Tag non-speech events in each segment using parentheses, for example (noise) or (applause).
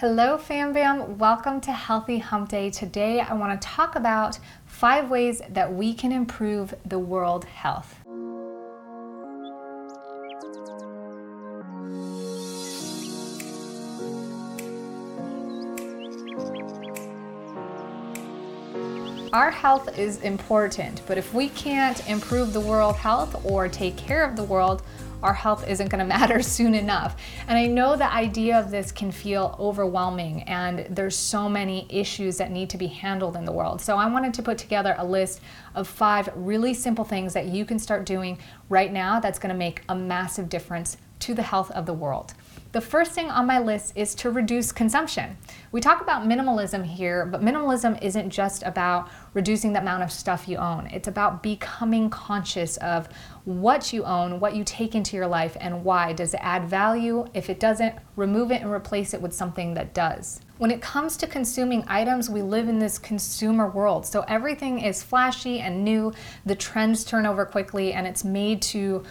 Hello, Fam Bam. Welcome to Healthy Hump Day. Today, I want to talk about five ways that we can improve the world health. Our health is important, but if we can't improve the world health or take care of the world, our health isn't going to matter (laughs) soon enough. And I know the idea of this can feel overwhelming, and there's so many issues that need to be handled in the world. So I wanted to put together a list of five really simple things that you can start doing right now that's going to make a massive difference to the health of the world. The first thing on my list is to reduce consumption. We talk about minimalism here, but minimalism isn't just about reducing the amount of stuff you own. It's about becoming conscious of what you own, what you take into your life, and why. Does it add value? If it doesn't, remove it and replace it with something that does. When it comes to consuming items, we live in this consumer world. So everything is flashy and new, the trends turn over quickly, and it's made to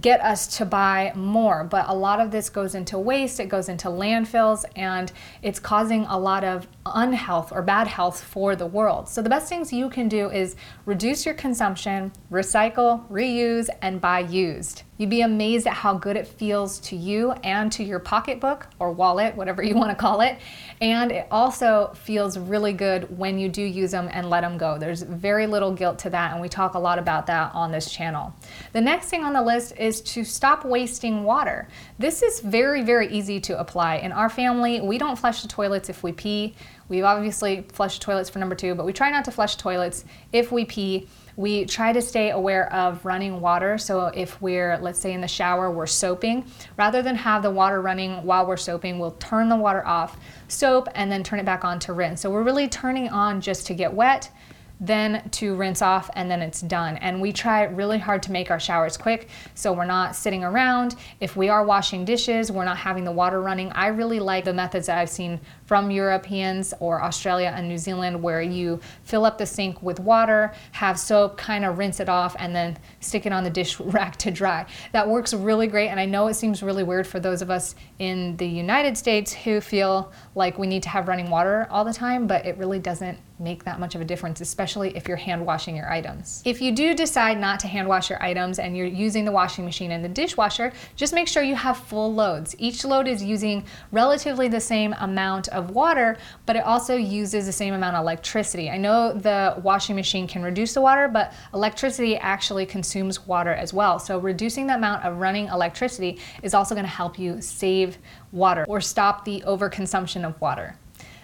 get us to buy more. But a lot of this goes into waste, it goes into landfills, and it's causing a lot of unhealth or bad health for the world. So the best things you can do is reduce your consumption, recycle, reuse, and buy used. You'd be amazed at how good it feels to you and to your pocketbook or wallet, whatever you want to call it. And it also feels really good when you do use them and let them go. There's very little guilt to that, and we talk a lot about that on this channel. The next thing on the list is to stop wasting water. This is very, very easy to apply. In our family, we don't flush the toilets if we pee. We've obviously flushed toilets for number two, but we try not to flush toilets if we pee. We try to stay aware of running water. So if we're, let's say, in the shower, we're soaping, rather than have the water running while we're soaping, we'll turn the water off, soap, and then turn it back on to rinse. So we're really turning on just to get wet then to rinse off, and then it's done. And we try really hard to make our showers quick so we're not sitting around. If we are washing dishes, we're not having the water running. I really like the methods that I've seen from Europeans or Australia and New Zealand where you fill up the sink with water, have soap, kind of rinse it off, and then stick it on the dish (laughs) rack to dry. That works really great, and I know it seems really weird for those of us in the United States who feel like we need to have running water all the time, but it really doesn't make that much of a difference, especially if you're hand washing your items. If you do decide not to hand wash your items and you're using the washing machine and the dishwasher, just make sure you have full loads. Each load is using relatively the same amount of water, but it also uses the same amount of electricity. I know the washing machine can reduce the water, but electricity actually consumes water as well. So reducing the amount of running electricity is also going to help you save water or stop the overconsumption of water.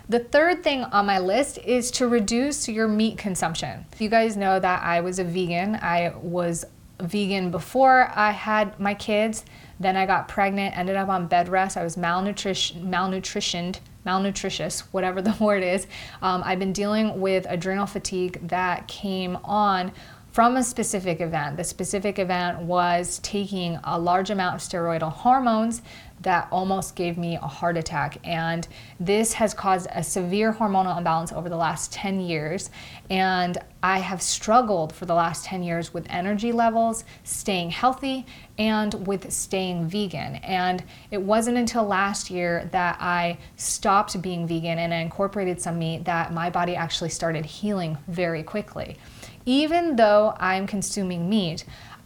The third thing on my list is to reduce your meat consumption. You guys know that I was a vegan. I was vegan before I had my kids. Then I got pregnant, ended up on bed rest. I was malnutrition, malnutritioned, malnutritious, whatever (laughs) the word is. Um, I've been dealing with adrenal fatigue that came on from a specific event. The specific event was taking a large amount of steroidal hormones that almost gave me a heart attack. And this has caused a severe hormonal imbalance over the last 10 years. And I have struggled for the last 10 years with energy levels, staying healthy, and with staying vegan. And it wasn't until last year that I stopped being vegan and I incorporated some meat that my body actually started healing very quickly. Even though I'm consuming meat,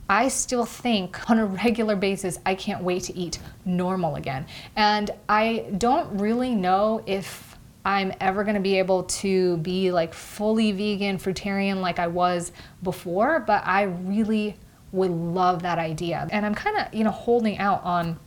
I still think (laughs) on a regular basis, I can't wait to eat normal again. And I don't really know if I'm ever to be able to be like fully vegan, fruitarian like I was before, but I really would love that idea. And I'm kind of, you know, holding out on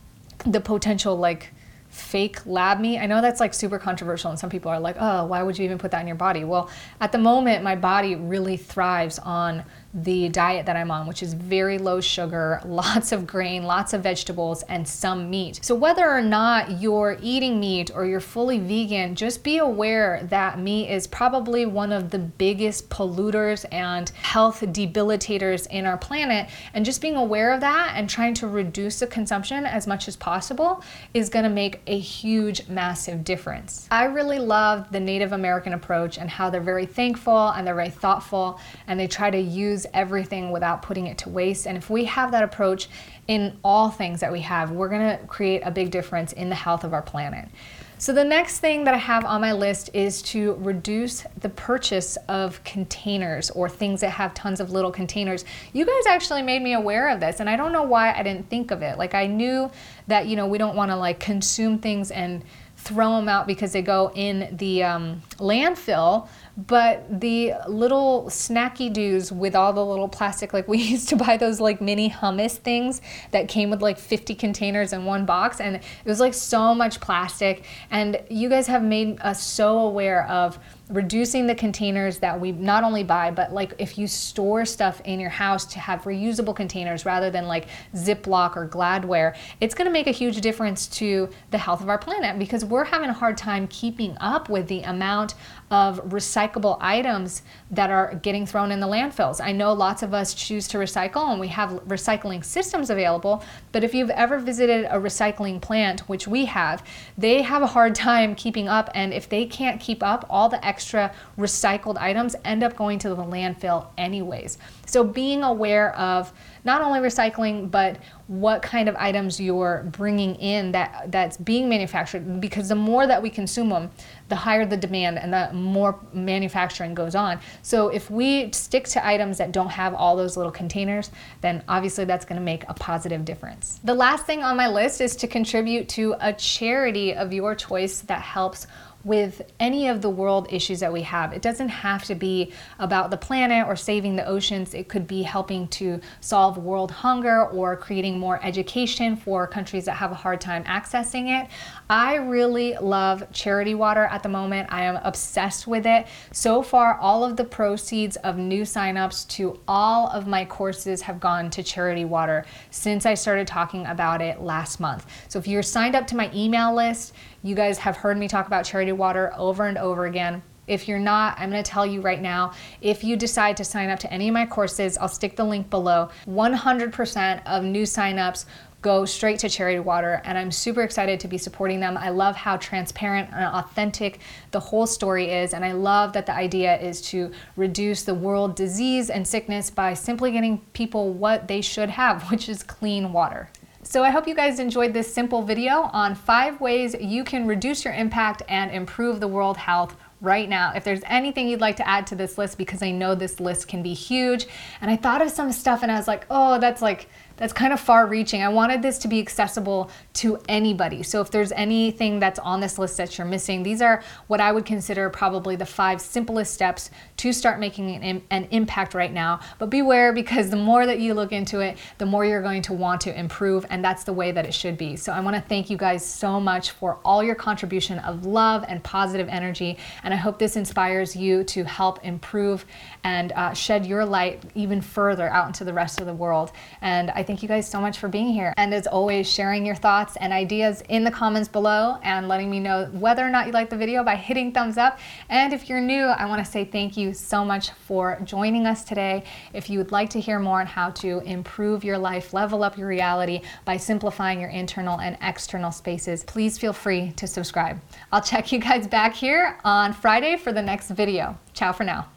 the potential like fake lab meat. I know that's like super controversial and some people are like, "Oh, why would you even put that in your body?" Well, at the moment my body really thrives on the diet that I'm on, which is very low sugar, (laughs) lots of grain, lots of vegetables, and some meat. So, whether or not you're eating meat or you're fully vegan, just be aware that meat is probably one of the biggest polluters and health debilitators in our planet. And just being aware of that and trying to reduce the consumption as much as possible is going to make a huge, massive difference. I really love the Native American approach and how they're very thankful and they're very thoughtful and they try to use everything without putting it to waste. And if we have that approach in all things that we have, we're to create a big difference in the health of our planet. So, the next thing that I have on my list is to reduce the purchase of containers or things that have tons of little containers. You guys actually made me aware of this, and I don't know why I didn't think of it. Like, I knew that, you know, we don't want to like consume things and throw them out because they go in the um, landfill but the little snacky doos with all the little plastic like we (laughs) used to buy those like mini hummus things that came with like 50 containers in one box and it was like so much plastic and you guys have made us so aware of reducing the containers that we not only buy, but like if you store stuff in your house to have reusable containers rather than like Ziploc or Gladware, it's gonna make a huge difference to the health of our planet because we're having a hard time keeping up with the amount of recyclable items that are getting thrown in the landfills. I know lots of us choose to recycle and we have recycling systems available, but if you've ever visited a recycling plant, which we have, they have a hard time keeping up. And if they can't keep up, all the extra recycled items end up going to the landfill anyways. So being aware of not only recycling, but what kind of items you're bringing in that that's being manufactured because the more that we consume them the higher the demand and the more manufacturing goes on. So if we stick to items that don't have all those little containers then obviously that's going to make a positive difference. The last thing on my list is to contribute to a charity of your choice that helps with any of the world issues that we have. It doesn't have to be about the planet or saving the oceans. It could be helping to solve world hunger or creating more education for countries that have a hard time accessing it. I really love charity water at the moment. I am obsessed with it. So far, all of the proceeds of new signups to all of my courses have gone to charity water since I started talking about it last month. So if you're signed up to my email list, you guys have heard me talk about charity water over and over again. If you're not, I'm going to tell you right now if you decide to sign up to any of my courses, I'll stick the link below. 100% of new signups go straight to Charity Water, and I'm super excited to be supporting them. I love how transparent and authentic the whole story is, and I love that the idea is to reduce the world disease and sickness by simply getting people what they should have, (laughs) which is clean water. So I hope you guys enjoyed this simple video on five ways you can reduce your impact and improve the world health right now. If there's anything you'd like to add to this list, because I know this list can be huge. And I thought of some stuff and I was like, oh, that's like that's kind of far reaching. I wanted this to be accessible to anybody. So if there's anything that's on this list that you're missing, these are what I would consider probably the five simplest steps to start making an, an impact right now. But beware because the more that you look into it, the more you're going to want to improve, and that's the way that it should be. So I want to thank you guys so much for all your contribution of love and positive energy, and I hope this inspires you to help improve and uh, shed your light even further out into the rest of the world. And I thank you guys so much for being here. And as always, sharing your thoughts and ideas in the comments below and letting me know whether or not you like the video by hitting thumbs up. And if you're new, I want to say thank you so much for joining us today. If you would like to hear more on how to improve your life, level up your reality by simplifying your internal and external spaces, please feel free to subscribe. I'll check you guys back here on Friday for the next video. Ciao for now.